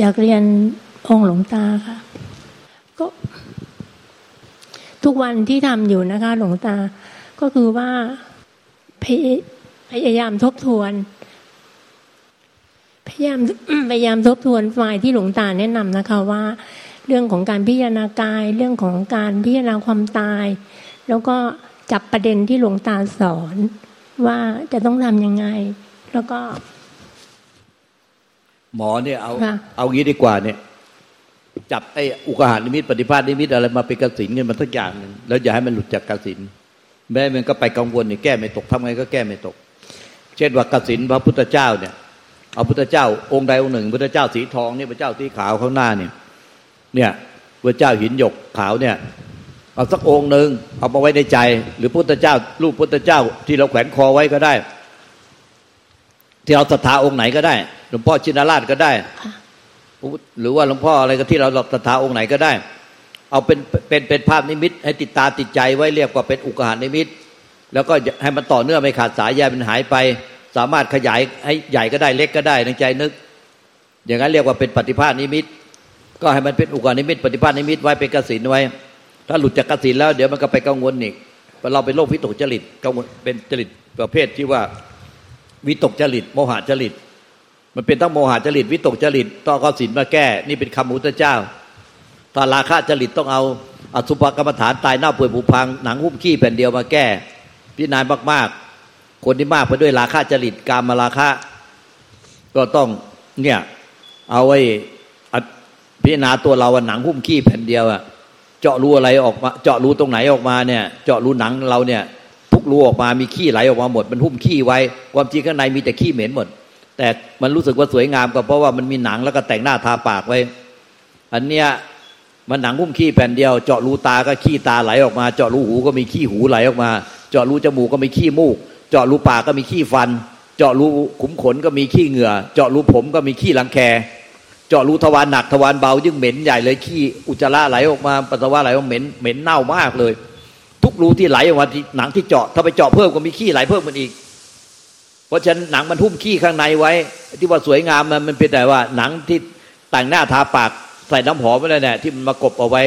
อยากเรียนองค์หลวงตาค่ะ ก็ ทุกวันที่ทำอยู่นะคะ หลวงตา ก็คือว่าพยพยายามทบทวน พยายามพยายามทบทวนฝ่ายที่หลวงตาแนะนำนะคะ ว่า เรื่องของการพิจารณากาย เรื่องของการพิจารณาความตาย แล้วก็จับประเด็นที่หลวงตาสอน ว่าจะต้องทำยังไง แล้วก็ หมอเนี่ยเอา เอางี้ดีกว่าเนี่ย จับไอ้อุกหานิมิตปฏิภาณนิมิตอะไรมาเป็นกสินเงินมันสักอย่างหนึ่งแล้วอย่าให้มันหลุดจากกสินแม้มันก็ไปกังวลเนี่ยแก้ไม่ตกทำไงก็แก้ไม่ตก เช่นว่ากสินพระพุทธเจ้าเนี่ยเอาพุทธเจ้า องค์ใดองค์หนึ่ง พุทธเจ้าสีทองเนี่ยพระเจ้าสีขาวข้างหน้าเนี่ย เนี่ยพระเจ้าหินหยกขาวเนี่ยเอาสักองค์หนึ่งเอามาไว้ในใจ หรือพุทธเจ้า รูปพุทธเจ้าที่เราแขวนคอไว้ก็ได้ ที่เราศรัทธาองค์ไหนก็ได้ หลวงพ่อชินราชก็ได้ หรือว่าหลวงพ่ออะไรก็ที่เราศรัทธาองค์ไหนก็ได้ เอาเป็นเป็นเป็นภาพนิมิต ให้ติดตาติดใจไว้เรียกว่าเป็นอุคคหนิมิต แล้วก็ให้มันต่อเนื่องไม่ขาดสายอย่าให้มันหายไป สามารถขยายให้ใหญ่ก็ได้เล็กก็ได้ในใจนึก อย่างนั้นเรียกว่าเป็นปฏิภาคนิมิต ก็ให้มันเป็นอุคคหนิมิต ปฏิภาคนิมิตไว้เป็นกสิณไว้ ถ้าหลุดจากกสินแล้วเดี๋ยวมันก็ไปกังวลอีกเราเป็นโรควิตกจริตกังวลเป็นจริตประเภทที่ว่า วิตกจริต โมหะจริต มันเป็นทั้งโมหะจริต วิตกจริต ต้องเอาศีลมาแก้ นี่เป็นคำอุตเจ้าตาราคาจริตต้องเอาอสุภกรรมฐานตายหน้าป่วยผุพังหนังหุ้มขี้แผ่นเดียวมาแก้ พิจารณามาก ๆ คนที่มากไปด้วยราคาจริตกามมาราคาก็ต้องเนี่ยเอาไว้พิจารณาตัวเราหนังหุ้มขี้แผ่นเดียวอะเจาะรูอะไรออกมา เจาะรูตรงไหนออกมาเนี่ย เจาะรูหนังเราเนี่ย รูออกมามีขี้ไหลออกมาหมด มันหุ้มขี้ไว้ ความจริงข้างในมีแต่ขี้เหม็นหมด แต่มันรู้สึกว่าสวยงามก็เพราะว่ามันมีหนังแล้วก็แต่งหน้าทาปากไว้ อันเนี้ยมันหนังหุ้มขี้แผ่นเดียว เจาะรูตาก็ขี้ตาไหลออกมา เจาะรูหูก็มีขี้หูไหลออกมา เจาะรูจมูกก็มีขี้มูก เจาะรูปากก็มีขี้ฟัน เจาะรูขุมขนก็มีขี้เหงื่อ เจาะรูผมก็มีขี้หลังแคเจาะรูทวารหนักทวารเบายิ่งเหม็นใหญ่เลยขี้อุจจาระไหลออกมาปัสสาวะไหลออกเหม็นเหม็นเน่ามากเลย รูที่ไหลออกมาที่หนังที่เจาะถ้าไปเจาะเพิ่มก็มีขี้ไหลเพิ่มมันอีก เพราะฉะนั้นหนังมันหุ้มขี้ข้างในไว้ ที่ว่าสวยงามมันมันเป็นแต่ว่า หนังที่แต่งหน้าทาปากใส่น้ำหอมไว้แล้เนี่ยที่มันมากบเอาไว้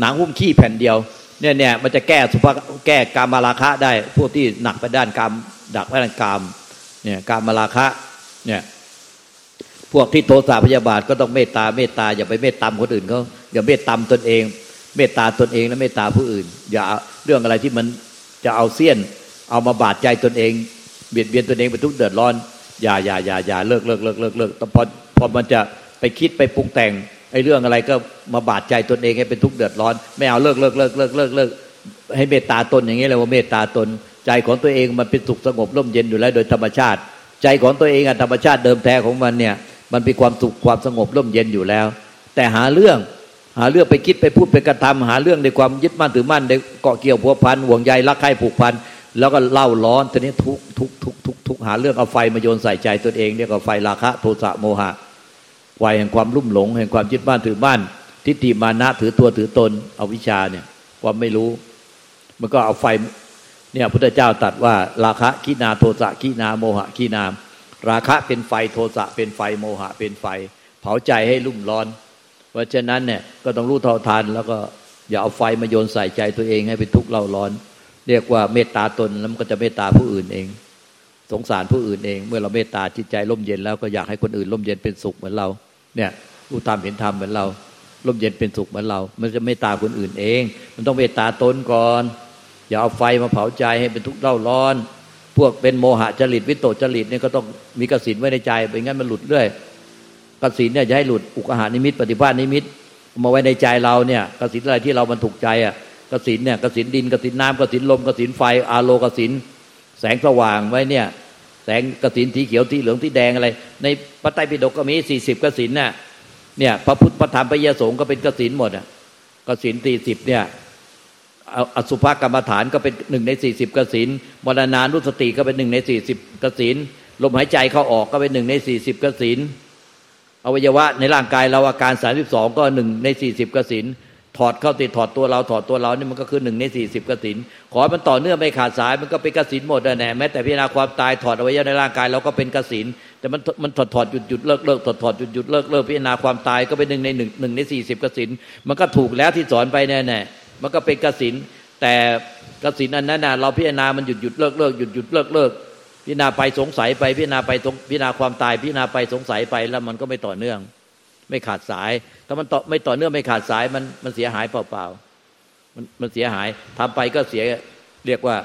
หนังหุ้มขี้แผ่นเดียวเนี่ยเนี่ยมันจะแก้สุภแก้กามาราคะได้ พวกที่หนักไปด้านกามดักไปด้านกามเนี่ยกามาราคะเนี่ยพวกที่โทสะพยาบาทก็ต้องเมตตาเมตตาอย่าไปเมตตามคนอื่นเขาอย่าเมตตามตนเอง เมตตาตนเองและเมตตาผู้อื่น อย่าเรื่องอะไรที่มันจะเอาเสี้ยน เอามาบาดใจตนเอง เบียดเบียนตัวเองไปทุกเดือดร้อน อย่าอย่าอย่าอย่าเลิกเลิกเลิกเลิกเลิกพอพอมันจะไปคิดไปปรุงแต่งไอ้เรื่องอะไรก็มาบาดใจตนเองให้เป็นทุกเดือดร้อน ไม่เอาเลิกเลิกเลิกเลิกเลิกเลิกให้เมตตาตนอย่างนี้เลยว่าเมตตาตน ใจของตัวเองมันเป็นสุขสงบร่มเย็นอยู่แล้วโดยธรรมชาติ ใจของตัวเองอะธรรมชาติเดิมแท้ของมันเนี่ยมันเป็นความสุขความสงบร่มเย็นอยู่แล้ว แต่หาเรื่อง หาเรื่องไปคิดไปพูดไปกระทำหาเรื่องในความยึดมั่นถือมั่นในเกาะเกี่ยวพัวพันห่วงใยรักใคร่ผูกพันแล้วก็เล่าร้อนตอนนี้ทุกทุกทุกทุกทุกหาเรื่องเอาไฟมาโยนใส่ใจตนเองเรียกว่าไฟราคะโทสะโมหะไฟแห่งความลุ่มหลง แห่งความยึดบ้านถือบ้าน ทิฏฐิมานะถือตัวถือตนเอาวิชาเนี่ยความไม่รู้ มันก็เอาไฟเนี่ยพุทธเจ้าตัดว่าราคะกินาโทสะกินาโมหะกินาม ราคะเป็นไฟโทสะเป็นไฟโมหะเป็นไฟ เผาใจให้ลุ่มร้อน เพราะฉะนั้นเนี่ยก็ต้องรู้เท่าทันแล้วก็อย่าเอาไฟมาโยนใส่ใจตัวเองให้เป็นทุกข์เล่าร้อน เรียกว่าเมตตาตนแล้วมันก็จะเมตตาผู้อื่นเอง สงสารผู้อื่นเอง เมื่อเราเมตตาจิตใจร่มเย็นแล้วก็อยากให้คนอื่นร่มเย็นเป็นสุขเหมือนเรา เนี่ยรู้ตามเห็นธรรมเหมือนเราร่มเย็นเป็นสุขเหมือนเรา มันจะเมตตาคนอื่นเอง มันต้องเมตตาตนก่อน อย่าเอาไฟมาเผาใจให้เป็นทุกข์เล่าร้อน พวกเป็นโมหะจริตวิโตจริตเนี่ยก็ต้องมีกสินไว้ในใจเป็นงั้นมันหลุดเรื่อย กสินเนี่ยจะให้หลุดอุกหานิมิต ปฏิภาณนิมิตมาไว้ในใจเราเนี่ยกสินอะไรที่เรามันถูกใจอะกสินเนี่ยกสินดินกสินน้ำกสินลมกสินไฟ อาโลกสินแสงสว่างไว้เนี่ยแสงกสินสีเขียวสีเหลืองสีแดงอะไร ในพระไตรปิฎกก็มีสี่สิบกสินน่ะเนี่ยพระพุทธพระธรรมพระยสงก็เป็นกสินหมดอะกสินสี่สิบเนี่ยอสุภกรรมฐานก็เป็นหนึ่งในสี่สิบกสินมรณานุสติก็เป็นหนึ่งในสี่สิบกสินลมหายใจเข้าออกก็เป็นหนึ่งในสี่สิบกสิน อวัยวะในร่างกายเราอาการสามสิบสองก็หนึ่งในสี่สิบกสินถอดเข้าติดถอดตัวเราถอดตัวเรานี่มันก็คือหนึ่งในสี่สิบกสินขอมันต่อเนื่องไม่ขาดสายมันก็เป็นกสินหมดแน่แม้แต่พิจารณาความตายถอดอวัยวะในร่างกายเราก็เป็นกสินแต่มันมันถอดถอดหยุดหยุดเลิกเลิกถอดถอดหยุดหยุดเลิกเลิกพิจารณาความตายก็เป็นหนึ่งในหนึ่งหนึ่งในสี่สิบกสินมันก็ถูกแล้วที่สอนไปแน่แน่มันก็เป็นกสินแต่กสินอันนั้นนะเราพิจารณามันหยุดหยุดเลิกเลิกหยุดหยุดเลิกเลิก พิจารณาไปสงสัยไปพิจารณาไปพิจารณาความตาย พิจารณาไปสงสัยไปแล้วมันก็ไม่ต่อเนื่อง ไม่ขาดสาย ถ้ามันต่อไม่ต่อเนื่องไม่ขาดสายมันมันเสียหายเปล่าๆมันมันเสียหายทำไปก็เสียเรียกว่า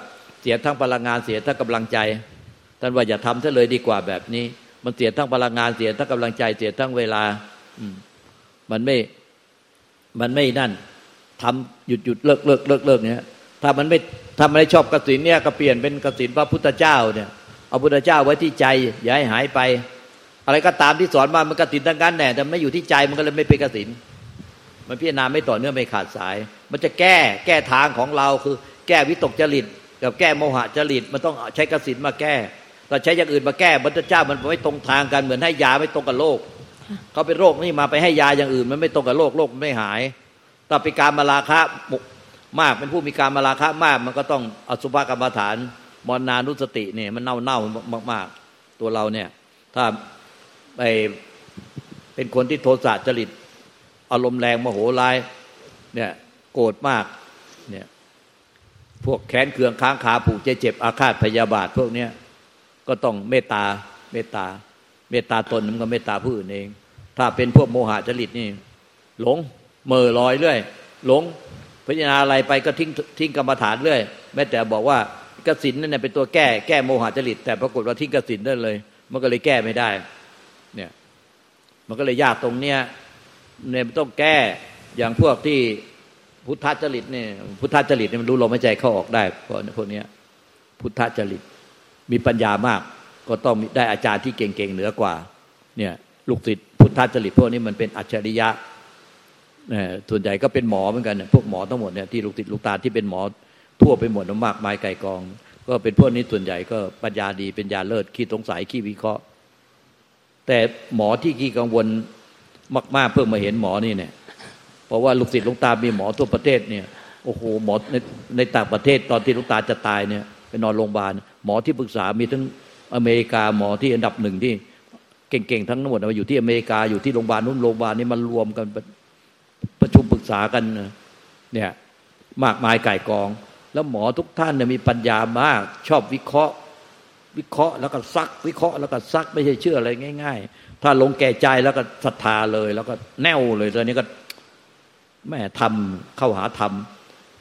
เสียทั้งพลังงานเสียทั้งกำลังใจท่านว่าอย่าทำซะเลยดีกว่าแบบนี้ มันเสียทั้งพลังงานเสียทั้งกำลังใจเสียทั้งเวลา อืมันไม่มันไม่นั่นทำหยุดหยุดเลิกเลิกเลิกเลิกเนี้ยถ้ามันไม่ถ้ามันไม่ชอบกสินเนี่ยก็เปลี่ยนเป็นกสินพระพุทธเจ้าเนี่ย เอาพุทธเจ้าไว้ที่ใจ อย่าให้หายไป อะไรก็ตามที่สอนมามันกสินทั้งนั้นแน่แต่ไม่อยู่ที่ใจมันก็เลยไม่เป็นกสินมันพิจารณาไม่ต่อเนื่องไม่ขาดสาย มันจะแก้แก้ทางของเราคือ แก้วิตกจริต กับแก้โมหะจริตมันต้องใช้กสินมาแก้แต่ใช้อย่างอื่นมาแก้พุทธเจ้ามันไม่ตรงทางกันเหมือนให้ยาไม่ตรงกับโรคเขาเป็นโรคนี่มาไปให้ยาอย่างอื่น มันไม่ตรงกับโรคโรคไม่หายถ้าเป็นการมาลาคะมากเป็นผู้มีการมาลาคะมาก มันก็ต้องอสุภกรรมฐาน มรณานุสติเนี่ยมันเน่าเน่ามาก ๆ ตัวเราเนี่ย ถ้าไปเป็นคนที่โทสะจริต อารมณ์แรงมโหร้าย เนี่ยโกรธมาก เนี่ย พวกแขนเคืองค้างขาผูกเจ็บอาฆาตพยาบาท พวกเนี้ยก็ต้องเมตตาเมตตา เมตตาตนมันก็เมตตาผู้อื่นเอง ถ้าเป็นพวกโมหะจริตนี่ หลงเมื่อลอยเรื่อยหลงพิจารณาอะไรไปก็ทิ้งทิ้งกรรมฐานเรื่อยแม้แต่บอกว่า กสินนั่นเป็นตัวแก้แก้โมหะจริต แต่ปรากฏว่าทิ้งกสินได้เลย มันก็เลยแก้ไม่ได้ เนี่ย มันก็เลยยากตรงเนี้ยเนี่ยต้องแก้อย่างพวกที่พุทธจริตเนี่ยพุทธจริตเนี่ยมันรู้ลมหายใจเข้าออกได้เพราะพวกนี้พุทธจริตมีปัญญามาก ก็ต้องได้อาจารย์ที่เก่งๆเหนือกว่า เนี่ยลูกศิษย์พุทธจริตพวกนี้มันเป็นอัจฉริยะส่วนใหญ่ก็เป็นหมอเหมือนกัน พวกหมอทั้งหมดเนี่ยที่ลูกติดลูกตาที่เป็นหมอ ทั่วไปหมดมากมายไก่กอง ก็เป็นพวกนี้ส่วนใหญ่ก็ปัญญาดีเป็นยาเลิศขี้สงสัยขี้วิเคราะห์ แต่หมอที่ขี้กังวลมาก ๆ เพิ่งมาเห็นหมอนี่เนี่ย เพราะว่าลูกศิษย์ลูกตามีหมอทั่วประเทศเนี่ยโอ้โหหมอในในต่างประเทศตอนที่ลูกตาจะตายเนี่ยไปนอนโรงพยาบาลหมอที่ปรึกษามีทั้งอเมริกาหมอที่อันดับหนึ่งที่เก่งๆทั้งหมดมาอยู่ที่อเมริกาอยู่ที่โรงพยาบาลนู้นโรงพยาบาลนี้มันรวมกันประชุมปรึกษากันเนี่ยมากมายไก่กอง แล้วหมอทุกท่านเนี่ยมีปัญญามาก ชอบวิเคราะห์ วิเคราะห์แล้วก็ซัก วิเคราะห์แล้วก็ซักไม่ใช่เชื่ออะไรง่าย ๆ ถ้าลงแก่ใจแล้วก็ศรัทธาเลย แล้วก็แน่วเลยตอนนี้ก็แม่ทำเข้าหาธรรม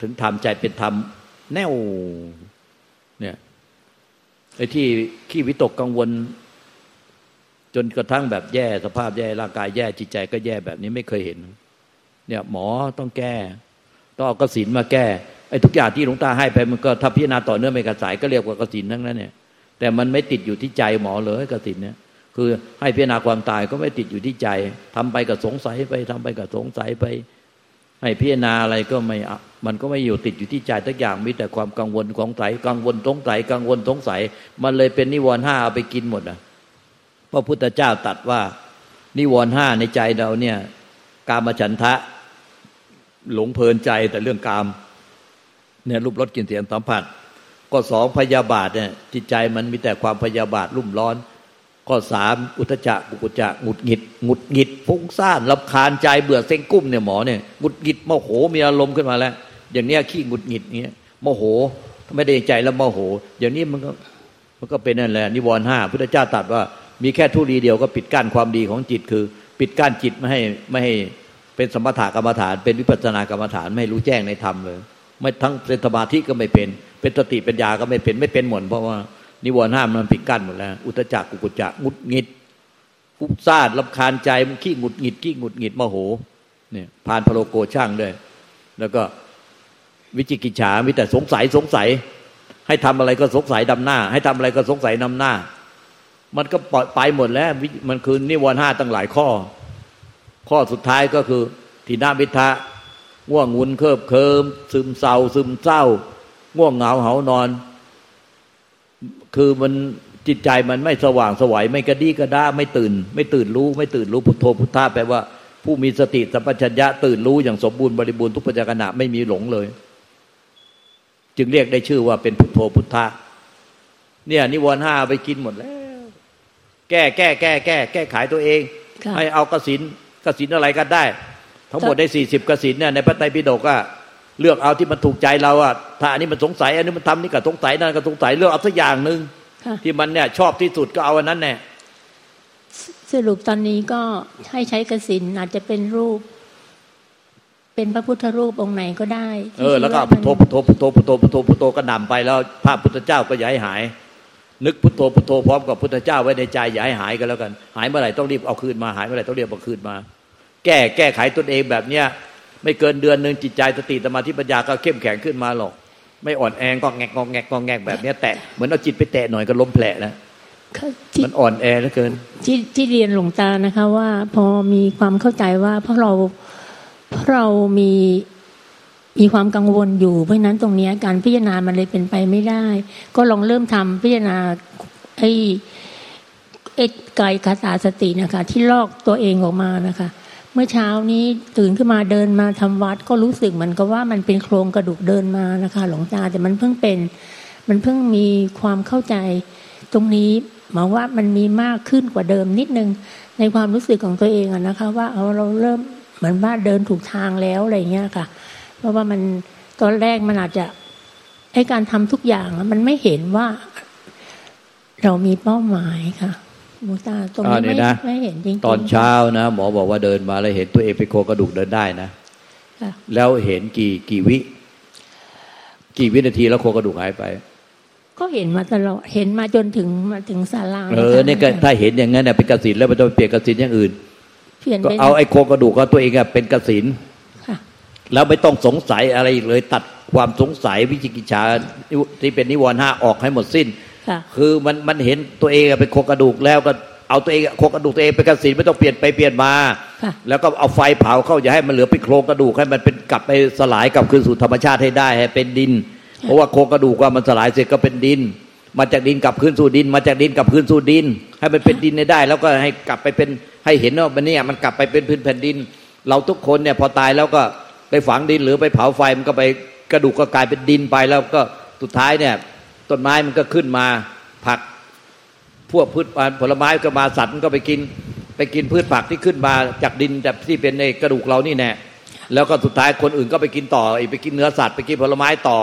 ถึงธรรมใจเป็นธรรมแน่วเนี่ยไอ้ที่ขี้วิตกกังวล จนกระทั่งแบบแย่สภาพแย่ร่างกายแย่จิตใจก็แย่แบบนี้ไม่เคยเห็น เนี่ย หมอต้องแก้ ต้องเอากระสินมาแก้ ไอ้ทุกอย่างที่หลวงตาให้ไปมันก็ถ้าพิจารณาต่อเนื่องไม่กระสายก็เรียกว่ากสินทั้งนั้นเนี่ย แต่มันไม่ติดอยู่ที่ใจหมอเลยกสินเนี่ย คือให้พิจารณาความตายก็ไม่ติดอยู่ที่ใจทำไปก็สงสัยไปทำไปก็สงสัยไป ให้พิจารณาอะไรก็ไม่มันก็ไม่อยู่ติดอยู่ที่ใจทุกอย่างมีแต่ความกังวลของใสกังวลสงสัยกังวลสงใสมันเลยเป็นนิวรณ์ห้าเอาไปกินหมดอะพระพุทธเจ้าตัดว่า นิวรณ์ห้าในใจเราเนี่ย กามฉันทะ หลงเพลินใจแต่เรื่องกาม เนี่ยรูปรสกลิ่นเสียงสัมผัสก็สองพยาบาทเนี่ยจิตใจมันมีแต่ความพยาบาทรุ่มร้อนก็สามอุทจักกุกุจักหงุดหงิดหงุดหงิดฟุ้งซ่านลำคาญใจเบื่อเส้นกุ้มเนี่ยหมอเนี่ยหงุดหงิดโมโหมีอารมณ์ขึ้นมาแล้ว อย่างเนี้ยขี้หงุดหงิดเนี้ยโมโหไม่ได้ใจแล้วโมโหอย่างนี้มันก็มันก็เป็นนั่นแหละนิวรณ์ห้าพุทธเจ้าตรัสว่ามีแค่ทุลีเดียวก็ปิดกั้นความดีของจิตคือ ปิดกั้นจิตไม่ให้ไม่ให้เป็นสมถะกรรมฐาน เป็นวิปัสสนากรรมฐานไม่รู้แจ้งในธรรมเลย ไม่ทั้งเป็นสมาธิก็ไม่เป็น เป็นสติปัญญาก็ไม่เป็นไม่เป็นหมดเพราะว่านิวรณ์ห้ามมันปิดกั้นหมดแล้ว อุตจักกุกุจักงุดหงิดฟุ้งซ่านลำคาญใจมันขี้งุดหงิดขี้งุดหงิดมโหเนี่ยผ่านพโลโกช่างด้วย แล้วก็วิจิกิจฉามีแต่สงสัยสงสัย ให้ทำอะไรก็สงสัยดำหน้า ให้ทำอะไรก็สงสัยนำหน้า มันก็ปล่อยไปหมดแล้ว มันคือนิวรณ์ห้าตั้งหลายข้อ ข้อสุดท้ายก็คือทีนามิทะ ง่วงงุนเคิบเคิมซึมเศร้า ซึมเศร้า ง่วงเหงาเหานอน คือมันจิตใจมันไม่สว่างสวัยไม่กระดีกระด้าไม่ตื่น ไม่ตื่นรู้ไม่ตื่นรู้พุทโธพุทธาแปลว่าผผู้มีสติสัมปชัญญะตื่นรู้อย่างสมบูรณ์บริบูรณ์ทุกปัจจขณะไม่มีหลงเลย จึงเรียกได้ชื่อว่าเป็นพุทโธพุทธะเนี่ยนิวรณ์ห้าไปกินหมดแล้ว แก้แก้แก้แก้ แก้ไขตัวเองให้เอากสินกสินอะไรก็ได้ ทั้งหมดได้สี่สิบกสินเนี่ยในพระไตรปิฎกอะเลือกเอาที่มันถูกใจเราอะถ้าอันนี้มันสงสัย อันนี้มันทำนี่ก็สงสัยนั่นก็สงสัยเลือกเอาสักอย่างหนึ่งที่มันเนี่ยชอบที่สุดก็เอาอันนั้นแน่สรุปตอนนี้ก็ให้ใช้กสินอาจจะเป็นรูป เป็นพระพุทธรูปองค์ไหนก็ได้ เออ แล้วก็พุทโธพุทโธพุทโธพุทโธพุทโธพุทโธก็นำไปแล้วพระพุทธเจ้าก็อย่าให้หาย นึกพุทโธพุทโธพร้อมกับพุทธเจ้าไว้ในใจอย่าให้หายกันแล้วกัน หายเมื่อไหร่ต้องรีบเอาคืนมาหายเมื่อไหร่ต้องรีบเอาคืนมา แก้แก้ไขตนเองแบบเนี้ยไม่เกินเดือนหนึ่งจิตใจสติสมาธิปัญญาก็เข้มแข็งขึ้นมาหรอก ไม่อ่อนแองก็แงกงอแงกงอแงกแบบนี้แตะเหมือนเอาจิตไปแตะหน่อยก็ล้มแผลแล้วมันอ่อนแอเหลือเกินที่ที่เรียนหลวงตานะคะ ว่าพอมีความเข้าใจว่าเพราะเราเพราะเรามีมีความกังวลอยู่ เพราะนั้นตรงนี้การพิจารณามันเลยเป็นไปไม่ได้ ก็ลองเริ่มทำพิจารณาไอ้เอ็ดกายคาตาสตินะคะ ที่ลอกตัวเองออกมานะคะ เมื่อเช้านี้ตื่นขึ้นมาเดินมาทำวัดก็รู้สึกเหมือนกับว่ามันเป็นโครงกระดูกเดินมานะคะ หลวงตาแต่มันเพิ่งเป็น มันเพิ่งมีความเข้าใจ ตรงนี้หมายว่ามันมีมากขึ้นกว่าเดิมนิดนึงในความรู้สึกของตัวเองอะนะคะ ว่าเอาเราเริ่มเหมือนว่าเดินถูกทางแล้วอะไรเงี้ยค่ะ เพราะว่ามันตอนแรกมันอาจจะไอการทำทุกอย่างมันไม่เห็นว่า เรามีเป้าหมายค่ะ มูตาตรงนี้ไม่ไม่เห็นจริงตอนเช้านะหมอบอกว่าเดินมาแล้วเห็นตัวเองเป็นโครงกระดูกเดินได้นะแล้วเห็นกี่กี่วิ กี่วินาทีแล้วโครงกระดูกหายไป ก็เห็นมาตลอดเห็นมาจนถึงมาถึงศาลาเออเนี่ยถ้าเห็นอย่างนั้นเนี่ยเป็นกสินแล้วมันจะเปลี่ยนกสินอย่างอื่นก็เอาไอ้โครงกระดูกของตัวเองเป็นกสินแล้วไม่ต้องสงสัยอะไรอีกเลยตัดความสงสัยวิจิกิจฉาที่เป็นนิวรณ์ห้าออกให้หมดสิ้น คือมันมันเห็นตัวเองเป็นโครงกระดูกแล้วก็เอาตัวเองโครงกระดูกตัวเองเป็นกระสีไม่ต้องเปลี่ยนไปเปลี่ยนมา แล้วก็เอาไฟเผาเข้าอย่าให้มันเหลือเป็นโครงกระดูกให้มันเป็นกลับไปสลายกลับคืนสู่ธรรมชาติให้ได้ให้เป็นดิน เพราะว่าโครงกระดูกว่ามันสลายเสร็จก็เป็นดิน มาจากดินกลับคืนสู่ดิน มาจากดินกลับคืนสู่ดิน ให้มันเป็นดินได้ แล้วก็ให้กลับไปเป็นให้เห็นว่ามันเนี่ยมันกลับไปเป็นพื้นแผ่นดิน เราทุกคนเนี่ยพอตายแล้วก็ไปฝังดินหรือไปเผาไฟมันก็ไปกระดูกก็กลายเป็นดินไปแล้วก็สุดท้ายเนี่ย ต้นไม้มันก็ขึ้นมาผัก พวกพืชผลไม้ก็มาสัตว์มันก็ไปกิน ไปกินพืชผักที่ขึ้นมาจากดินจากที่เป็นในกระดูกเรานี่แน่แล้วก็สุดท้ายคนอื่นก็ไปกินต่อไปกินเนื้อสัตว์ไปกินผลไม้ต่อ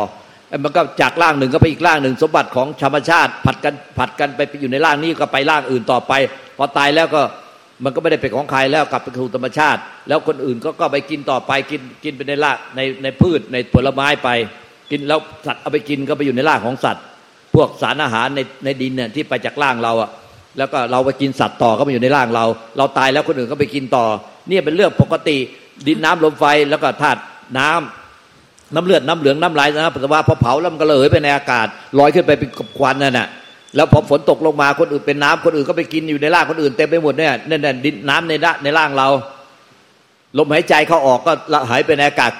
มันก็จากร่างหนึ่งก็ไปอีกร่างหนึ่ง สมบัติของธรรมชาติ ผัดกันผัดกันไปอยู่ในร่างนี้ก็ไปร่างอื่นต่อไป พอตายแล้วก็มันก็ไม่ได้เป็นของใครแล้วกลับไปสู่ธรรมชาติ แล้วคนอื่นก็ก็ไปกินต่อไปกินกินไปในรากในในพืชในผลไม้ไป กินแล้วสัตว์เอาไปกินก็ไปอยู่ในร่างของสัตว์ พวกสารอาหารในในดินเนี่ยที่ไปจากร่างเราอะแล้วก็เราไปกินสัตว์ต่อก็มาอยู่ในร่างเรา เราตายแล้วคนอื่นก็ไปกินต่อ เนี่ยเป็นเรื่องปกติดินน้ำลมไฟแล้วก็ธาตุน้ำน้ำเลือดน้ำเหลืองน้ำลายนะปัสสาวะพอเผาแล้วมันก็เลยไปในอากาศลอยขึ้นไปเป็นควันนั่นแหะแล้วพอฝนตกลงมาคนอื่นเป็นน้ำคนอื่นก็ไปกินอยู่ในร่างคนอื่นเต็มไปหมดเนี่ยนั่นดินน้ำในในร่างเรา ลมหายใจเขาออกก็หายไปในอากาศ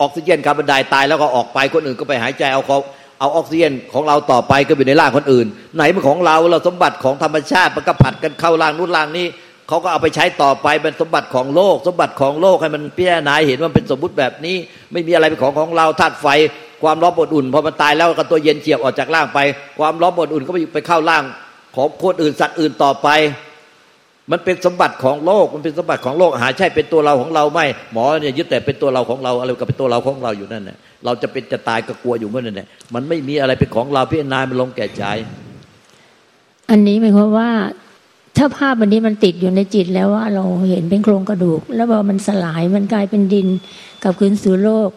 ออกซิเจนคาร์บอนไดตายแล้วก็ออกไปคนอื่นก็ไปหายใจเอาเขา เอาออกซิเจนของเราต่อไปก็อยู่ในร่างคนอื่น ไหนเป็นของเราเราสมบัติของธรรมชาติมันก็ผัดกันเข้าร่างนู้นร่างนี้เขาก็เอาไปใช้ต่อไปเป็นสมบัติของโลก สมบัติของโลกให้มันพิจารณาเห็นว่าเป็นสมมุติแบบนี้ ไม่มีอะไรเป็นของของเราธาตุไฟความร้อนอดอุ่นพอมันตายแล้วก็ตัวเย็นเฉียบออกจากร่างไป ความร้อนอดอุ่นก็ไปไปเข้าร่างของคนอื่นสัตว์อื่นต่อไป มันเป็นสมบัติของโลก มันเป็นสมบัติของโลก หาใช่เป็นตัวเราของเราไม่ หมอเนี่ยยึดแต่เป็นตัวเราของเราอะไรก็เป็นตัวเราของเราอยู่นั่นแหละเราจะเป็นจะตายก็กลัวอยู่เมื่อนั้นแหละมันไม่มีอะไรเป็นของเราพี่นายมันลงแก่ใจ อันนี้หมายความว่า ถ้าภาพอันนี้มันติดอยู่ในจิตแล้วว่าเราเห็นเป็นโครงกระดูก แล้วพอมันสลายมันกลายเป็นดินกับคืนสู่โลก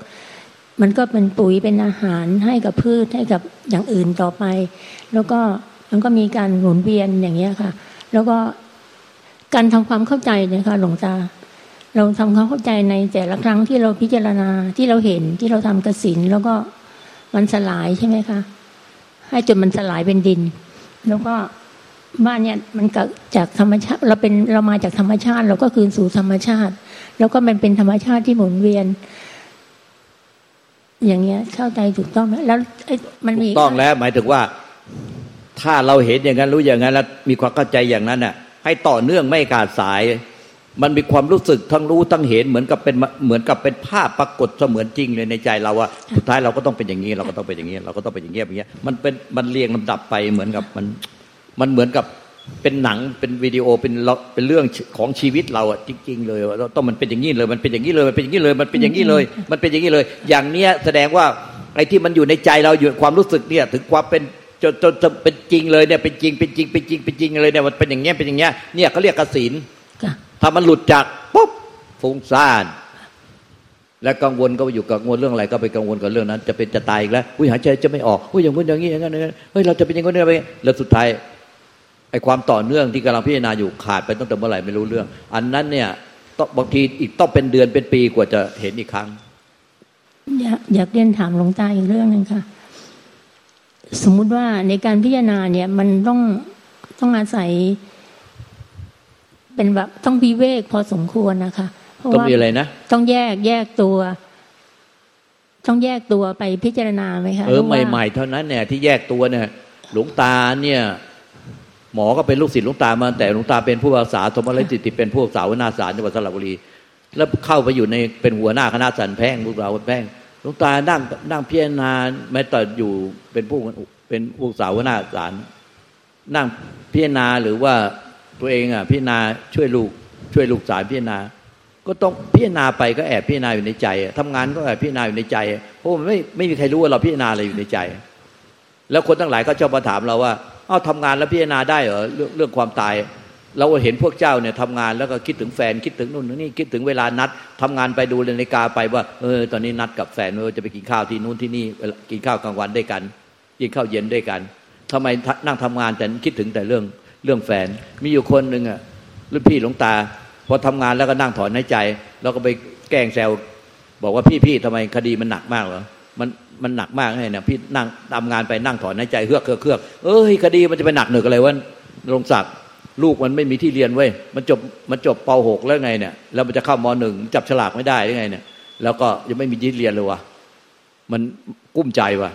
มันก็เป็นปุ๋ยเป็นอาหารให้กับพืชให้กับอย่างอื่นต่อไป แล้วก็มันก็มีการหมุนเวียนอย่างเงี้ยค่ะ แล้วก็ การทำความเข้าใจนี่ยค่ะหลวงตา เราทำความเข้าใจในแต่ละครั้งที่เราพิจารณาที่เราเห็นที่เราทำกสินแล้วก็มันสลายใช่ไหมคะให้จนมันสลายเป็นดิน แล้วก็บ้านเนี่ยมันกจากธรรมชาติ เราเป็นเรามาจากธรรมชาติ เราก็คืนสู่ธรรมชาติ แล้วก็มันเป็นธรรมชาติที่หมุนเวียน อย่างเงี้ยเข้าใจถูกต้องไหมแล้วมันมีต้องแล้ว หมายถึงว่า ถ้าเราเห็นอย่างนั้นรู้อย่างนั้น แล้วมีความเข้าใจอย่างนั้นน่ะ ให้ต่อเนื่องไม่ขาดสาย มันมีความรู้สึกทั้งรู้ทั้งเห็นเหมือนกับเป็นเหมือนกับเป็นภาพปรากฏเสมือนจริงเลยในใจเราว่าสุดท้ายเราก็ต้องเป็นอย่างนี้เราก็ต้องเป็นอย่างนี้ เราก็ต้องเป็นอย่างเงี้ยอย่างเงี้ยมันเป็นมันเรียงลำดับไปเหมือนกับมันมันเหมือนกับเป็นหนังเป็นวิดีโอเป็นเป็นเรื่องของชีวิตเราอะจริง ๆ เลยเราต้องมันเป็นอย่างนี้เลยมันเป็นอย่างนี้เลยมันเป็นอย่างนี้เลยมันเป็นอย่างนี้เลย มันเป็นอย่างนี้เลย อย่างเนี้ยแสดงว่าไอ้ที่มันอยู่ในใจเราอยู่ความรู้สึกเนี่ยถึงความเป็น จนจนเป็นจริงเลยเนี่ยเป็นจริงเป็นจริงเป็นจริงเป็นจริงเลยเนี่ยมันเป็นอย่างเงี้ยเป็นอย่างเงี้ยเนี่ยเขาเรียกกสินถ้ามันหลุดจากปุ๊บฟุ้งซ่าน และกังวลก็อยู่กังวลเรื่องอะไรก็ไปกังวลกับเรื่องนั้น จะเป็นจะตายอีกแล้วอุ้ยหายใจจะไม่ออกอุ้ยอย่างนู้นอย่างนี้อย่างนั้นเฮ้ยเราจะเป็นอย่างนี้ไปแล้วสุดท้ายไอ้ความต่อเนื่องที่กำลังพิจารณาอยู่ขาดไปตั้งแต่เมื่อไหร่ไม่รู้เรื่อง อันนั้นเนี่ยต้องบางทีอีกต้องเป็นเดือนเป็นปีกว่าจะเห็นอีกครั้ง อยากอยากเรียนถามหลวงตาอีกเรื่องหนึ่งค่ะ สมมุติว่าในการพิจารณาเนี่ยมันต้องต้องอาศัย เป็นแบบต้องวิเวกพอสมควรนะคะต้องมีอะไรนะต้องแยกแยกตัว ต้องแยกตัวไปพิจารณาไหมคะเออใหม่ๆเท่านั้นเนี่ยที่แยกตัวเนี่ยหลวงตาเนี่ย หมอก็เป็นลูกศิษย์หลวงตามาแต่หลวงตาเป็นผู้อาสาสมรจิติเป็นผู้สาวนาสารจังหวัดสระบุรี แล้วเข้าไปอยู่ในเป็นหัวหน้าคณะสันแพ่งพวกเราแพ่งห ลวงตานั่งนั่งพิจารณาแม้แต่อยู่เป็นผู้เป็นผู้สาวหน้าสารนั่งพิจารณาหรือว่าตัวเองอะพิจารณาช่วยลูกช่วยลูกสาวพิจารณา ก็ต้องพิจารณาไปก็แอบพิจารณาอยู่ในใจทำงานก็แอบพิจารณาอยู่ในใจเพราะมันไม่ไม่มีใครรู้ว่าเราพิจารณาอะไรอยู่ในใจ แล้วคนทั้งหลายก็ชอบมาถามเราว่า เอาทำงานแล้วพิจารณาได้เหรอเรื่องเรื่องความตาย เราเห็นพวกเจ้าเนี่ยทำงานแล้วก็คิดถึงแฟนคิดถึงนู่นนี่คิดถึงเวลานัดทำงานไปดูนาฬิกาไปว่าเออตอนนี้นัดกับแฟนว่าจะไปกินข้าวที่นู่นที่นี่กินข้าวกลางวันด้วยกันกินข้าวเย็นด้วยกันทำไมนั่งทำงานแต่คิดถึงแต่เรื่องเรื่องแฟน มีอยู่คนหนึ่งอะรุ่นพี่หลวงตาพอทำงานแล้วก็นั่งถอนหายใจ แล้วก็ไปแกล้งแซวบอกว่าพี่พี่ทำไมคดีมันหนักมากเหรอมันมันหนักมากไงเนี่ยพี่นั่งทำงานไปนั่งถอนหายใจเฮือกเฮือกเฮือกเอ้ยคดีมันจะไปหนักหนึกอะไรวะลงศักดิ์ ลูกมันไม่มีที่เรียนเว้ยมันจบมันจบป .6 แล้วไงเนี่ยแล้วมันจะเข้าม .1 จับฉลากไม่ได้ยังไงเนี่ย แล้วก็ยังไม่มีที่เรียนเลยวะมันกุ้มใจวะ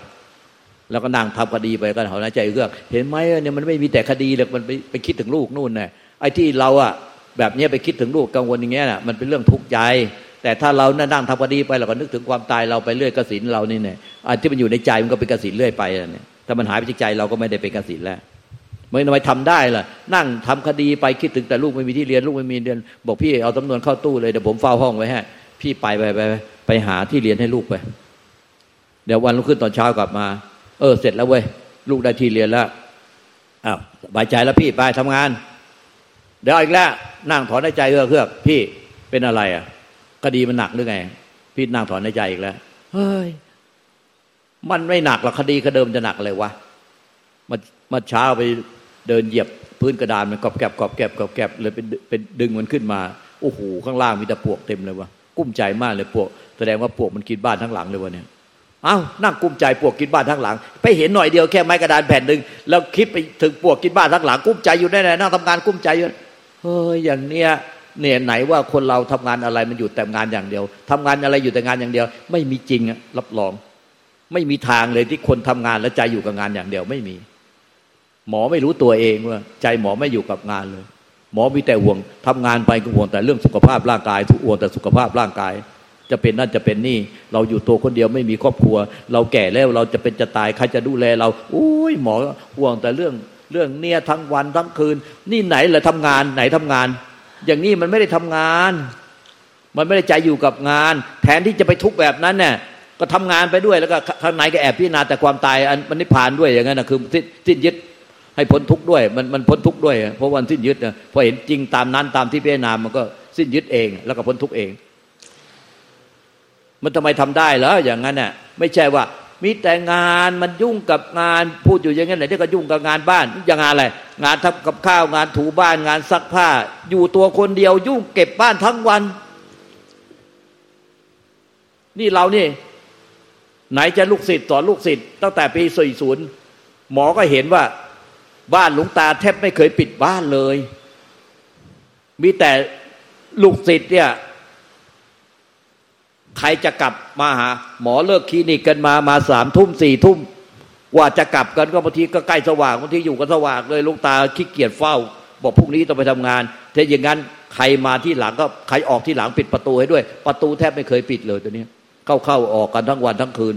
แล้วก็นั่งทำคดีไปก็ถอนหายใจเฮือกเห็นไหมเนี่ยมันไม่มีแต่คดีเลยมันไปไปคิดถึงลูกนู่นเนี่ยไอ้ที่เราอะแบบนี้ไปคิดถึงลูกกังวลอย่างเงี้ยน่ะมันเป็นเรื่องทุกข์ใจ แต่ถ้าเรานั่งทำคดีไปเราก็นึกถึงความตายเราไปเรื่อยกสินเรานี่เนี่ยไอันที่มันอยู่ในใจมันก็เป็นกสินเรื่อยไปเนี่ยถ้ามันหายไปจากใจเราก็ไม่ได้เป็นกสินแล้ว ไม่ทำไมทำได้ล่ะ นั่งทำคดีไปคิดถึงแต่ลูกไม่มีที่เรียนลูกไม่มีเรียน บอกพี่เอาจำนวนเข้าตู้เลยเดี๋ยวผมเฝ้าห้องไว้ให้พี่ไปไปไปไปหาที่เรียนให้ลูกไป เดี๋ยววันรุ่งขึ้นตอนเช้ากลับมา เออ เสร็จแล้วเว้ยลูกได้ที่เรียนแล้วอ้าวสบายใจแล้วพี่ไปทำงาน เดี๋ยวอีกแล้วนั่งถอนในใจเอื้อเพื่อพี่เป็นอะไรอะคดีมันหนักหรือไง พี่นั่งถอนในใจอีกแล้วเฮ้ยมันไม่หนักหรอกคดีก็เดิมจะหนักเลยวะมามาเช้าไป เดินเหยียบพื้นกระดานมันกรอบแกบกรอบแกบกรอบแกบเลยเป็นเป็นดึงมันขึ้นมาโอ้โหข้างล่างมีแต่ปวกเต็มเลยวะกุ้มใจมากเลยปวก แสดงว่าปวกมันกินบ้านทั้งหลังเลยวะเนี่ยอ้าวนั่งกุ้มใจปวกกินบ้านทั้งหลัง ไปเห็นหน่อยเดียวแค่ไม้กระดานแผ่นหนึ่งแล้วคิดไปถึงปวกกินบ้านทั้งหลังกุ้มใจอยู่แน่ๆนั่งทำงานกุ้มใจอยู่เฮ้ยอย่างเนี้ยเนี่ยไหนว่าคนเราทำงานอะไรมันอยู่แต่งานอย่างเดียวทำงานอะไรอยู่แต่งานอย่างเดียว ไม่มีจริงรับรอง ไม่มีทางเลยที่คนทำงานแล้วใจอยู่กับงานอย่างเดียวไม่มี หมอไม่รู้ตัวเองว่าใจหมอไม่อยู่กับงานเลย หมอมีแต่ห่วงทำงานไปก็ห่วงแต่เรื่องสุขภาพร่างกายทุกห่วงแต่สุขภาพร่างกาย จะเป็นนั่นจะเป็นนี่ เราอยู่ตัวคนเดียวไม่มีครอบครัว เราแก่แล้วเราจะเป็นจะตายใครจะดูแลเราอุ้ยหมอห่วงแต่เรื่องเรื่องเนี่ยทั้งวันทั้งคืน นี่ไหนแหละทำงานไหนทำงาน อย่างนี้มันไม่ได้ทำงาน มันไม่ได้ใจอยู่กับงาน แทนที่จะไปทุกแบบนั้นเนี่ยก็ทำงานไปด้วยแล้วก็ข้างในก็แอบพิจารณาแต่ความตายอันมันนิพพานด้วยอย่างนั้นนะคือสิ้นยึด ให้พ้นทุกข์ด้วย มันมันพ้นทุกข์ด้วย เพราะวันสิ้นยึดนะพอเห็นจริงตามนั้นตามที่พิจารณามันก็สิ้นยึดเอง แล้วก็พ้นทุกข์เอง มันทำไมทำได้เหรออย่างนั้นน่ะไม่ใช่ว่า มีแต่งานมันยุ่งกับงานพูดอยู่อย่างนั้นไหนที่ก็ยุ่งกับงานบ้านอย่างงานอะไรงานทำกับข้าวงานถูบ้านงานซักผ้า อยู่ตัวคนเดียว ยุ่งเก็บบ้านทั้งวัน นี่เรานี่ ไหนจะลูกศิษย์สอนลูกศิษย์ตั้งแต่ปีสี่ศูนย์หมอก็เห็นว่า บ้านหลวงตาแทบไม่เคยปิดบ้านเลย มีแต่ลูกศิษย์เนี่ย ใครจะกลับมาหา หมอเลิกคลินิกกันมามาสามทุ่มสี่ทุ่มว่าจะกลับกันก็บางทีก็ใกล้สว่างบางทีอยู่กันสว่างเลยลุงตาขี้เกียจเฝ้า บอกพรุ่งนี้ต้องไปทำงานถ้าอย่างนั้นใครมาที่หลังก็ใครออกที่หลังปิดประตูให้ด้วย ประตูแทบไม่เคยปิดเลยตัวนี้เข้าเข้าออกกันทั้งวันทั้งคืน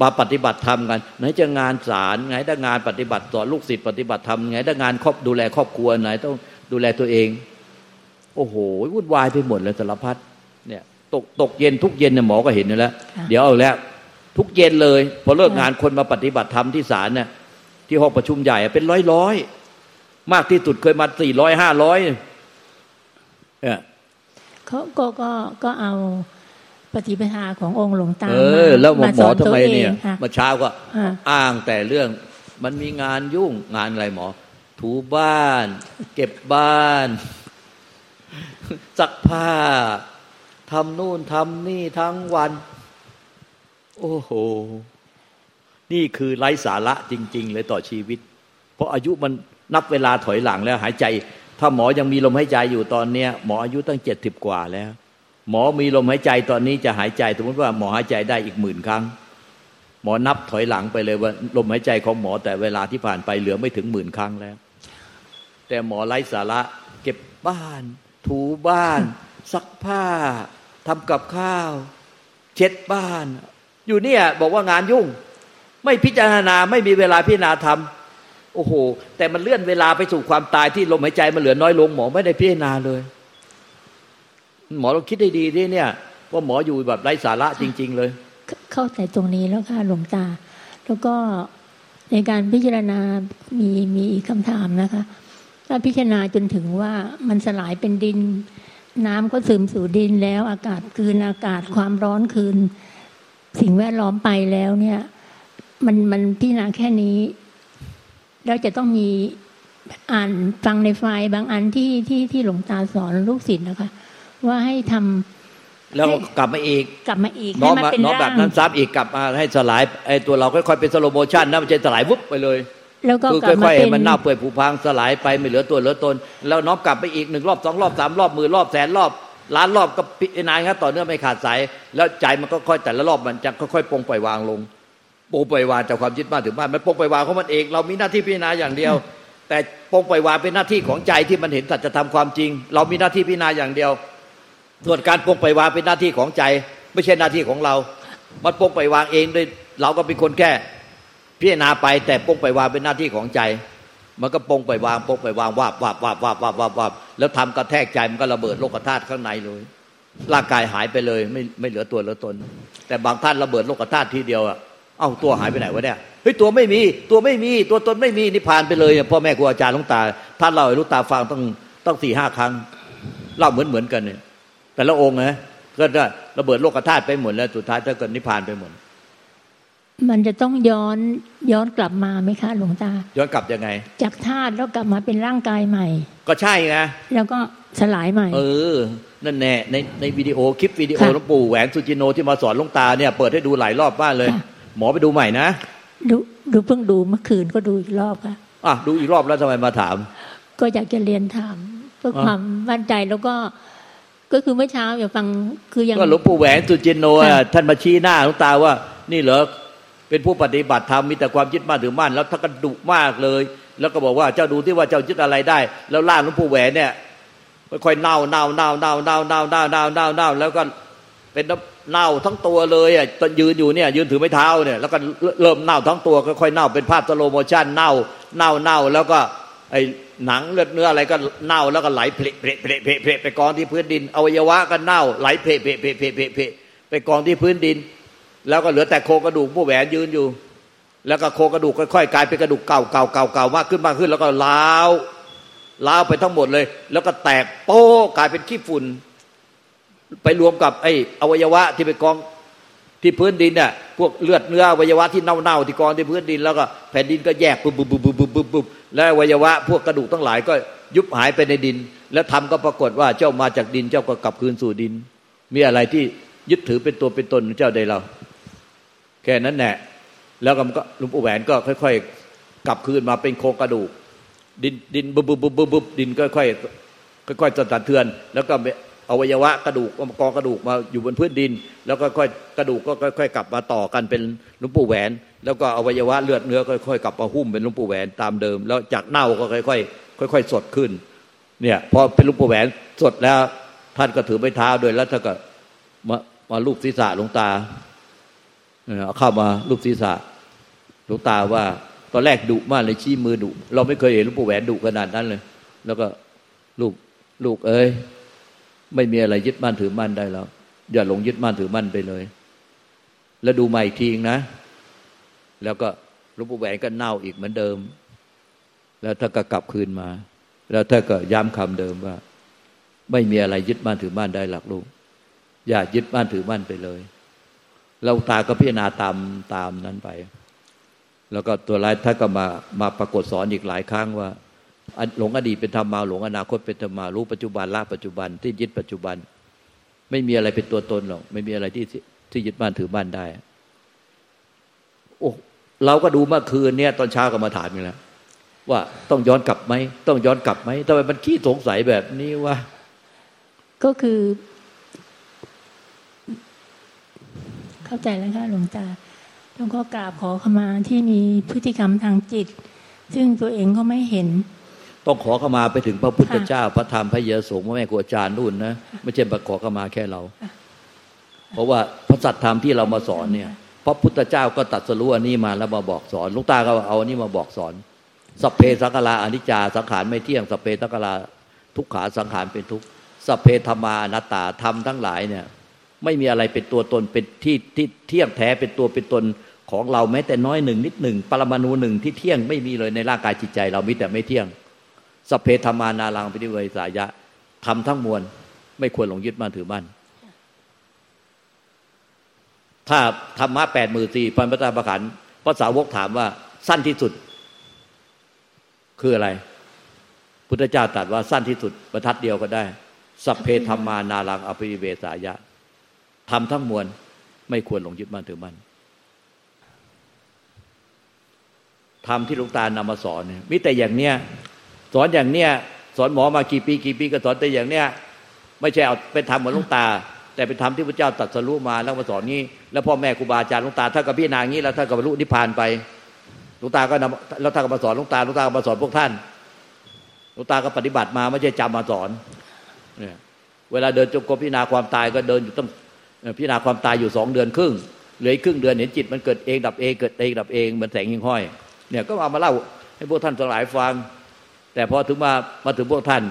มาปฏิบัติธรรมกัน ไหนจะงานศาลไหนจะงานปฏิบัติต่อลูกศิษย์ปฏิบัติธรรมไหนจะงานครอบดูแลครอบครัวไหนต้องดูแลตัวเอง โอ้โหวุ่นวายไปหมดเลยสารพัดเนี่ยตกตกเย็นทุกเย็นเนี่ยหมอก็เห็นอยู่แล้ว เดี๋ยวเอาแล้วทุกเย็นเลย พอเลิกงานคนมาปฏิบัติธรรมที่ศาลเนี่ยที่ห้องประชุมใหญ่เป็นร้อยร้อยมากที่สุดเคยมาสี่ร้อยห้าร้อยเนี่ยเขาก็ก็ก็เอา ปฏิปทาขององค์หลวงตาเออ แล้วหมอทำไมเนี่ยมาเช้าก็อ้างแต่เรื่อง มันมีงานยุ่งงานอะไรหมอ ถูบ้าน เก็บบ้านซักผ้าทำนู่นทำนี่ทั้งวัน โอ้โห นี่คือไร้สาระจริง ๆ เลยต่อชีวิต เพราะอายุมันนับเวลาถอยหลังแล้วหายใจ ถ้าหมอยังมีลมหายใจอยู่ตอนเนี้ย หมออายุตั้งเจ็ดสิบกว่าแล้ว หมอมีลมหายใจตอนนี้จะหายใจสมมติว่าหมอหายใจได้อีกหมื่นครั้ง หมอนับถอยหลังไปเลยว่าลมหายใจของหมอแต่เวลาที่ผ่านไปเหลือไม่ถึงหมื่นครั้งแล้ว แต่หมอไร้สาระ เก็บบ้าน ถูบ้าน ซักผ้าทำกับข้าว เช็ดบ้าน อยู่เนี่ยบอกว่างานยุ่ง ไม่พิจารณาไม่มีเวลาพิจารณาทำโอ้โห แต่มันเลื่อนเวลาไปสู่ความตายที่ลมหายใจมันเหลือน้อยลงหมอไม่ได้พิจารณาเลย หมอเราคิดได้ดีดิเนี่ย ว่าหมออยู่แบบไร้สาระจริง ๆ เลย เข้าใจตรงนี้แล้วค่ะหลวงตา แล้วก็ในการพิจารณา มีมีอีกคำถามนะคะถ้าพิจารณาจนถึงว่ามันสลายเป็นดิน น้ำก็ซึมสู่ดินแล้ว อากาศคืนอากาศความร้อนคืน สิ่งแวดล้อมไปแล้วเนี่ย มันมันพิจารณาแค่นี้ แล้วจะต้องมีอ่านฟังในไฟล์บางอันที่ที่ที่หลวงตาสอนลูกศิษย์นะคะ ว่าให้ทำแล้วกลับมาอีก กลับมาอีกน้อมมาน้อมแบบนั้นซ้ำอีกกลับมาให้สลายไอ้ตัวเราค่อยๆเป็นสโลโมชันนะมันจะสลายวุบไปเลย แล้วก็คือค่อยๆมันเน่าเปื่อยผุพังสลายไปไม่เหลือตัวเหลือตน แล้วน้อมกลับไปอีกหนึ่งรอบสองรอบสามรอบหมื่นรอบแสนรอบล้านรอบก็พิจารณาครับต่อเนื่องไม่ขาดสายแล้วใจมันก็ค่อยแต่ละรอบมันจะค่อยๆปรงปล่อยวางลงปรงปล่อยวางจากความยึดมั่นถึงบ้านมันปรงปล่อยวางของมันเองเรามีหน้าที่พิจารณาอย่างเดียว แต่ปรงปล่อยวางเป็นหน้าที่ของใจที่มันเห็นสัจธรรมความจริง เรามีหน้าที่พิจารณาอย่างเดียว ส่วนการปรงปล่อยวางเป็นหน้าที่ของใจ ไม่ใช่หน้าที่ของเรา มันปรงปล่อยวางเองด้วยเราก็เป็นคนแค่พิจารณาไปแต่ปรงปล่อยวางเป็นหน้าที่ของใจ มันก็ปงไปวางปงไปวางวาบวาบวาบวาบวาบวาบวาบแล้วทำกระแทกใจมันก็ระเบิดโลกธาตุข้างในเลยร่างกายหายไปเลย ไม่ไม่เหลือตัวเหลือตน แต่บางท่านระเบิดโลกธาตุทีเดียวอะเอ้าตัวหายไปไหนวะเนี่ยเฮ้ยตัวไม่มีตัวไม่มีตัวตนไม่มีนิพพานไปเลยพ่อแม่ครูอาจารย์ลุงตาท่านเล่าให้ลุงตาฟังต้องต้องสี่ห้าครั้งเล่าเหมือนเหมือนกันเนี่ย แต่ละองค์นะก็จะระเบิดโลกธาตุไปหมดแล้วสุดท้ายถ้าเกิดนิพพานไปหมดมันจะต้องย้อนย้อนกลับมาไหมคะ หลวงตา ย้อนกลับยังไง จากธาตุแล้วกลับมาเป็นร่างกายใหม่ ก็ใช่ไงแล้วก็สลายใหม่ เออ นั่นแน่ในในวิดีโอคลิปวิดีโอหลวงปู่แหวนสุจิโนที่มาสอนหลวงตาเนี่ยเปิดให้ดูหลายรอบบ้านเลย หมอไปดูใหม่นะดูดูเพิ่งดูเมื่อคืนก็ดูอีกรอบค่ะอะดูอีกรอบแล้วทำไมมาถาม ก็อยากจะเรียนถามเพื่อความมั่นใจแล้วก็ ก็คือเมื่อเช้าอย่าฟังคือยังก็หลวงปู่แหวนสุจิโนท่านมาชี้หน้าหลวงตาว่า นี่เหรอเป็นผู้ปฏิบัติธรรมมีแต่ความยึดมั่นถือมั่นแล้วถ้ากระดุมากเลย แล้วก็บอกว่าเจ้าดูที่ว่าเจ้ายึดอะไรได้ แล้วร่างหลวงปู่แหวนเนี่ยค่อยเน่าเน่าเน่าเน่าเน่าเน่าเน่าเน่าเน่าเน่าแล้วก็เป็นเน่าทั้งตัวเลยอะตอนยืนอยู่เนี่ย ยืนถือไม้เท้าเนี่ยแล้วก็เริ่มเน่าทั้งตัวค่อยๆเน่าเป็นภาพสโลโมชั่นเน่าเน่าเน่าแล้วก็ ไอ้หนังเลือดเนื้ออะไรก็เน่าแล้วก็ไหลเผละเผละเผละเผละไปกองที่พื้นดิน อวัยวะก็เน่า ไหลเผละเผละเผละเผละเพลไปกองที่พื้นดิน แล้วก็เหลือแต่โครงกระดูกผู้แหวนยืนอยู่ แล้วก็โครงกระดูกค่อยๆกลายเป็นกระดูกเก่าเก่าเก่าเก่ามากขึ้นมากขึ้น แล้วก็ล้าวล้าวไปทั้งหมดเลย แล้วก็แตกโป้กลายเป็นขี้ฝุ่น ไปรวมกับไอ้อวัยวะที่ไปกอง ที่พื้นดินเนี่ยพวกเลือดเนื้อวัยวะที่เน่าๆที่กองที่พื้นดินแล้วก็แผ่นดินก็แยกปุ๊บปุ๊บปุ๊บปุ๊บปุ๊บปุ๊บแล้ววัยวะพวกกระดูกทั้งหลายก็ยุบหายไปในดิน แล้วทำก็ปรากฏว่าเจ้ามาจากดินเจ้าก็กลับคืนสู่ดิน มีอะไรที่ยึดถือเป็นตัวเป็นตนเจ้าใดเรา แค่นั้นแหละแล้วก็หลวงปู่แหวนก็ค่อย ๆ กลับคืนมาเป็นโครงกระดูก ดินดินบุบบุบบุบบุบดินค่อยๆค่อยๆสั่นเทือน แล้วก็ อวัยวะกระดูกกองกระดูกมาอยู่บนพื้นดิน แล้วก็ค่อยกระดูกก็ค่อยๆกลับมาต่อกันเป็นหลวงปู่แหวน แล้วก็อวัยวะเลือดเนื้อค่อยๆกลับมาหุ้มเป็นหลวงปู่แหวนตามเดิม แล้วจากเน่าก็ค่อยๆค่อย ๆ สดขึ้นเนี่ยพอเป็นลูกปู่แหวนสดแล้วท่านก็ถือไม้เท้าด้วยแล้วท่านก็มามาลูบศีรษะหลวงตาเอาเข้ามาลูบศีรษะหลวงตาว่าตอนแรกดุมากเลยชี้มือดุเราไม่เคยเห็นลูกปู่แหวนดุขนาดนั้นเลย แล้วก็ลูกลูกเอ้ย ไม่มีอะไรยึดมั่นถือมั่นได้แล้ว อย่าหลงยึดมั่นถือมั่นไปเลย แล้วดูใหม่ทีนะ แล้วก็หลวงปู่แหวนก็เน่าอีกเหมือนเดิม แล้วถ้าก็กลับคืนมา แล้วถ้าก็ย้ำคำเดิมว่า ไม่มีอะไรยึดมั่นถือมั่นได้หลักลูก อย่ายึดมั่นถือมั่นไปเลย เราตาก็พิจารณาตามตามนั้นไป แล้วก็ตัวร้ายท่านก็มามาปรากฏสอนอีกหลายครั้งว่า หลงอดีตเป็นธรรมมา หลงอนาคตเป็นธรรมา รู้ปัจจุบันละปัจจุบันที่ยึดปัจจุบัน ไม่มีอะไรเป็นตัวตนหรอกไม่มีอะไรที่ที่ยึดบ้านถือบ้านได้โอ้เราก็ดูเมื่อคืนเนี่ยตอนเช้าก็มาถามกันแล้วว่าต้องย้อนกลับไหมต้องย้อนกลับไหมทำไมมันขี้สงสัยแบบนี้วะก็คือ เข้าใจแล้วค่ะหลวงตาหลวงพ่อกราบขอขมาที่มีพฤติกรรมทางจิต ซึ่งตัวเองก็ไม่เห็น ต้องขอเข้ามาไปถึงพระพุทธเจ้า พระธรรมพระเยซูพระแม่ครูอาจารย์รุ่นนะไม่ใช่มาขอเข้ามาแค่เรา เพราะว่าพระสัตธรรมที่เรามาสอนเนี่ยพระพุทธเจ้าก็ตัดสรู้อันนี้มาแล้วมาบอกสอนลูกตาก็เอาอันนี้มาบอกสอนสัพเพสังขาราอนิจจาสังขารไม่เที่ยงสัพเพสังขาราทุกขาสังขารเป็นทุกสัพเพธรรมานัตตาธรรมทั้งหลายเนี่ย ไม่มีอะไรเป็นตัวตนเป็นที่ที่เที่ยงแท้เป็นตัวเป็นตนของเราแม้แต่น้อยหนึ่งนิดหนึ่งปรมาณูหนึ่งที่เที่ยงไม่มีเลยในร่างกายจิตใจ เรามีแต่ไม่เที่ยง สเพธรมานาลังปิฏิเวสายะทำทั้งมวล ไม่ควรหลงยึดมั่นถือมั่นถ้าธรรมะแปดหมื่นสี่พันพระตาประขันพระสาวกถามว่าสั้นที่สุด คืออะไร พุทธเจ้าตรัสว่าสั้นที่สุดบรรทัดเดียวก็ได้ สัพเพธรรมานาลังอภิเวสายะทำทั้งมวล ไม่ควรหลงยึดมั่นถือมั่นทำที่ลุงตานำมาสอนเนี่ยมิแต่อย่างเนี้ย สอนอย่างเนี้ยสอนหมอมากี่ปีกี่ปีก็สอนแต่อย่างเนี้ยไม่ใช่เอาเป็นธรรมเหมือนลุงตา แต่เป็นธรรมที่พระเจ้าตรัสรู้มาแล้วมาสอนนี้ แล้วพ่อแม่ครูบาอาจารย์ลุงตาถ้ากับพี่นางนี้แล้วถ้ากับรรลุนิพพานไปลุงตาก็นำแล้วถ้ากับมาสอนลุงตาลุงตาก็มาสอนพวกท่านลุงตาก็ปฏิบัติมาไม่ใช่จำมาสอนเนี่ยเวลาเดินจงกรมพิจารณาความตายก็เดินอยู่ต้องพิจารณาความตายอยู่สองเดือนครึ่งเหลือครึ่งเดือนเห็นจิตมันเกิดเองดับเองเกิดเองดับเองเหมือนแสงหิ่งห้อยเนี่ยก็เอามาเล่าให้พวกท่านทั้งหลายฟัง แต่พอถึงมามาถึงพวกท่าน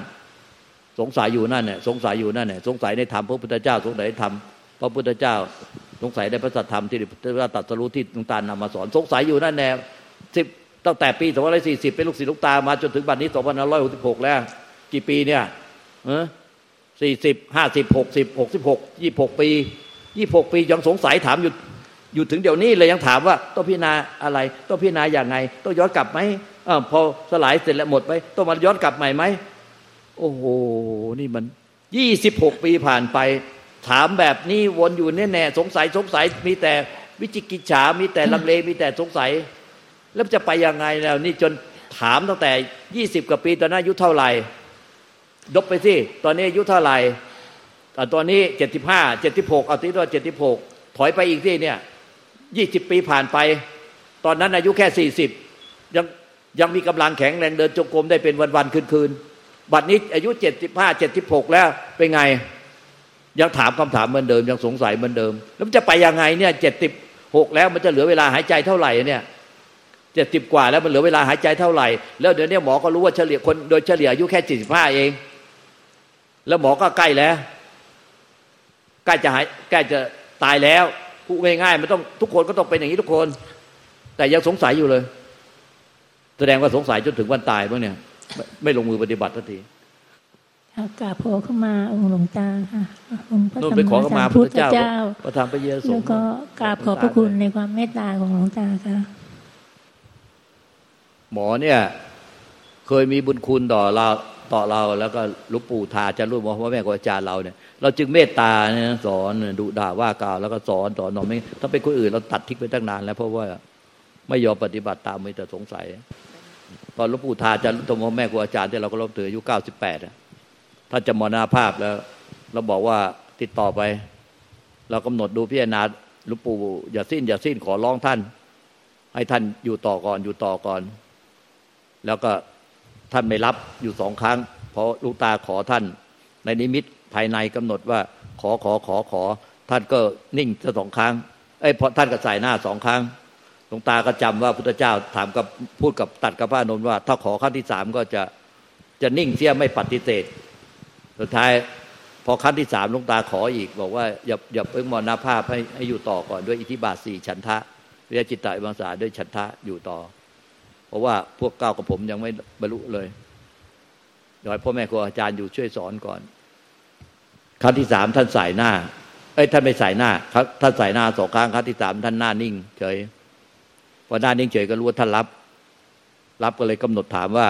สงสัยอยู่นั่นเนี่ยสงสัยอยู่นั่นเนี่ยสงสัยในธรรมพระพุทธเจ้า สงสัยในธรรมพระพุทธเจ้า สงสัยในพระสัทธรรมที่พระตรัสรู้ที่ลุงตาลนำมาสอน สงสัยอยู่นั่นแน่สิบตั้งแต่ปีสองพันสี่สิบเป็นลูกศิษย์ลูกตามาจนถึงบัดนี้สองพันร้อยหกสิบหกแล้ว กี่ปีเนี่ยเออสี่สิบห้าสิบหกสิบหกสิบหกยี่หกปียี่หกปียังสงสัยถามอยู่อยู่ถึงเดี๋ยวนี้เลยยังถามว่าต้องพิจารณาอะไร ต้องพิจารณาอย่างไง ต้องย้อนกลับไหม อพอสลายเสร็จแล้วหมดไปต้องมาย้อนกลับใหม่ไหมโอ้โหนี่มันยี่สิบหกปีผ่านไป ถามแบบนี้วนอยู่แน่ๆสงสัยสงสัยมีแต่วิจิกิจฉา มีแต่ลังเลมีแต่สงสัย แล้วจะไปยังไงแล้ว นี่จนถามตั้งแต่ยี่สิบกว่าปีตอนนั้นอายุเท่าไหร่ดบไปสิตอนนี้อายุเท่าไหร่ตอนนี้เจ็ดสิบห้าเจ็ดสิบหกเอาที่ตัวเจ็ดสิบหกถอยไปอีกที่เนี่ยยี่สิบปีผ่านไป ตอนนั้นอายุแค่สี่สิบยัง ยังมีกำลังแข็งแรงเดินจงกรมได้เป็นวันๆคืนๆบัดนี้อายุเจ็ดสิบห้าเจ็ดสิบหกแล้วเป็นไง ยังถามคำถามเหมือนเดิมยังสงสัยเหมือนเดิม แล้วมันจะไปยังไงเนี่ยเจ็ดสิบหกแล้วมันจะเหลือเวลาหายใจเท่าไหร่เนี่ยเจ็ดสิบกว่าแล้วมันเหลือเวลาหายใจเท่าไหร่ แล้วเดี๋ยวนี้หมอก็รู้ว่าเฉลี่ยคนโดยเฉลี่ยอายุแค่เจ็ดสิบห้าเอง แล้วหมอก็ใกล้แล้วใกล้จะหายใกล้จะตายแล้วพูดง่ายๆมันต้องทุกคนก็ต้องเป็นอย่างนี้ทุกคน แต่ยังสงสัยอยู่เลย แสดงว่าสงสัยจนถึงวันตายบ้างเนี่ย ไม่ลงมือปฏิบัติทันทีกราบขอเข้ามาองค์หลวงตาค่ะองค์พระสัมมาสัมพุทธเจ้าพระธรรมพระเยซูแล้วก็กราบขอบพระคุณในความเมตตาของหลวงตาค่ะหมอเนี่ย เคยมีบุญคุณต่อเราต่อเราแล้วก็ลุกปู่ทาจะรู้ว่าพ่อแม่ครูอาจารย์เราเนี่ยเราจึงเมตตาเนี่ยสอนดุด่าว่ากล่าวแล้วก็สอนสอนหนอไม่ถ้าเป็นคนอื่นเราตัดทิ้งไปตั้งนานแล้วเพราะว่าไม่ยอมปฏิบัติตามมีแต่สงสัย ตอนหลวงปู่ทาจะตมแม่ครูอาจารย์ที่เราก็รบถืออายุเก้าสิบแปดถ้าจะมรณาภาพแล้ว เราบอกว่าติดต่อไป เรากำหนดดูพิจารณาหลวงปู่อย่าสิ้น อย่าสิ้นขอร้องท่าน ให้ท่านอยู่ต่อก่อนอยู่ต่อก่อน แล้วก็ท่านไม่รับอยู่สองครั้งเพอลูกตาขอท่าน ในนิมิตภายในกำหนดว่าขอขอขอขอ ท่านก็นิ่งสองครั้งเอ้ยพอท่านก็ใส่หน้าสองครั้ง ลวงตาก็จำว่าพุทธเจ้าถามกับพูดกับตัดกับพระนนท์ว่า ถ้าขอครั้งที่สามก็จะจะนิ่งเสียไม่ปฏิเสธสุดท้าย พอขั้นที่สามลุงตาขออีก บอกว่าอย่าอย่าเพิ่งมรณภาพให้ให้อยู่ต่อก่อนด้วยอิทธิบาทสี่ฉันทะวิยจิตตอิมังสาด้วยฉันทะอยู่ต่อ เพราะว่าพวกเก้ากับผมยังไม่บรรลุเลยโดยพ่อแม่ครูอาจารย์อยู่ช่วยสอนก่อนครั้งที่สามท่านใส่หน้า เอ้ยท่านไม่ใส่หน้าครับท่านใส่หน้าสองครั้งครั้งที่สามท่านหน้านิ่งเฉย พอหน้านิ่งเฉยก็รู้ว่าท่านรับ รับก็เลยกำหนดถามว่า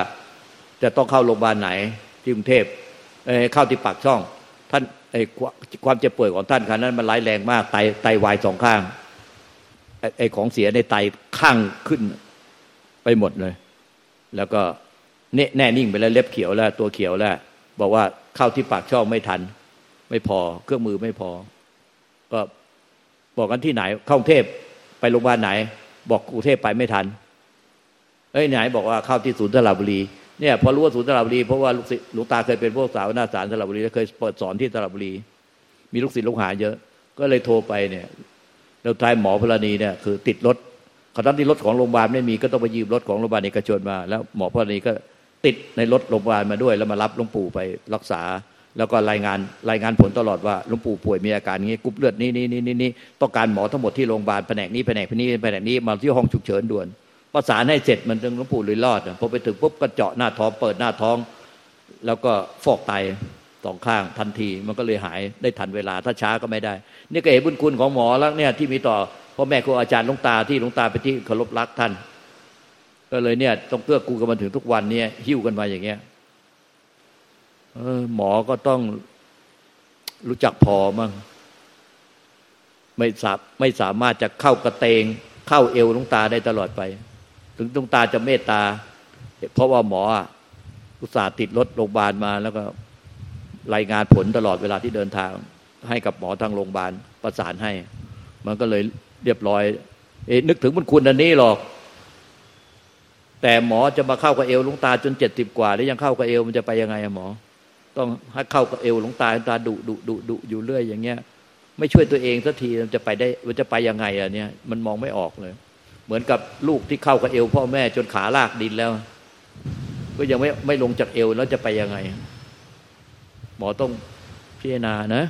จะต้องเข้าโรงพยาบาลไหนที่กรุงเทพเข้าที่ปากช่อง ท่านไอ้ความเจ็บป่วยของท่านครั้นั้นมันร้ายแรงมากไตไตวายสองข้างไอ้ของเสียในไตข้างขึ้นไปหมดเลย แล้วก็เน่แน่นิ่งไปแล้วเล็บเขียวแล้ว ตัวเขียวแล้ว บอกว่าเข้าที่ปากช่องไม่ทัน ไม่พอเครื่องมือไม่พอ ก็บอกกันที่ไหนเข้ากรุงเทพไปโรงพยาบาลไหน บอกกรุงเทพไปไม่ทันเอ้ยไหนบอกว่าเข้าที่ศูนย์สระบุรีเนี่ยพอรู้ว่าศูนย์สระบุรีเพราะว่าลูกศิษย์หลวงตาเคยเป็นพวกสาวหน้าสารสระบุรีเคยเปิดสอนที่สระบุรี มีลูกศิษย์ลูกหาเยอะ ก็เลยโทรไปเนี่ยแล้วทายหมอพลานีเนี่ยคือติดรถเขาทั้งที่รถของโรงพยาบาลไม่มีก็ต้องไปยืมรถของโรงพยาบาลเอกชนมา แล้วหมอพลานีก็ติดในรถโรงพยาบาลมาด้วย แล้วมารับหลวงปู่ไปรักษา แล้วก็รายงานรายงานผลตลอดว่าหลวงปู่ป่วยมีอาการงี้กุบเลือดนี้นี่นี่นี่ต้องการหมอทั้งหมดที่โรงพยาบาลแผนกนี้แผนกนี้แผนกนี้มาที่ห้องฉุกเฉินด่วนประสานให้เสร็จมันถึงหลวงปู่เลยรอดพอไปถึงปุ๊บก็เจาะหน้าท้องเปิดหน้าท้อง แล้วก็ฟอกไตสองข้างทันทีมันก็เลยหายได้ทันเวลาถ้าช้าก็ไม่ได้ นี่ก็เห็นบุญคุณของหมอแล้วเนี่ยที่มีต่อพ่อแม่ครูอาจารย์ลุงตาที่ลุงตาไปที่เคารพรักท่าน ก็เลยเนี่ยต้องเกื้อกูกันมาถึงทุกวันเนี่ยหิ้วกันมาอย่างเงี้ย หมอก็ต้องรู้จักพอมั่งไม่สาไม่สามารถจะเข้ากระเตง เข้าเอวลุงตาได้ตลอดไป ถึงลุงตาจะเมตตา เพราะว่าหมออุตส่าห์ติดรถโรงพยาบาลมาแล้วก็รายงานผลตลอดเวลาที่เดินทาง ให้กับหมอทางโรงพยาบาลประสานให้ มันก็เลยเรียบร้อย เอ๊นึกถึงบุญคุณอันนี้หรอก แต่หมอจะมาเข้ากับเอวลุงตาจนเจ็ดสิบกว่า แล้วยังเข้ากับเอวมันจะไปยังไงอะหมอ ต้องให้เข้ากับเอวหลวงตาตาดุดุดุดุอยู่เรื่อยอย่างเงี้ย ไม่ช่วยตัวเองสักทีมันจะไปได้มันจะไปยังไงอะเนี่ย มันมองไม่ออกเลย เหมือนกับลูกที่เข้ากับเอวพ่อแม่จนขาลากดินแล้ว ก็ยังไม่ไม่ลงจากเอวแล้วจะไปยังไง หมอต้องพิจารณานะ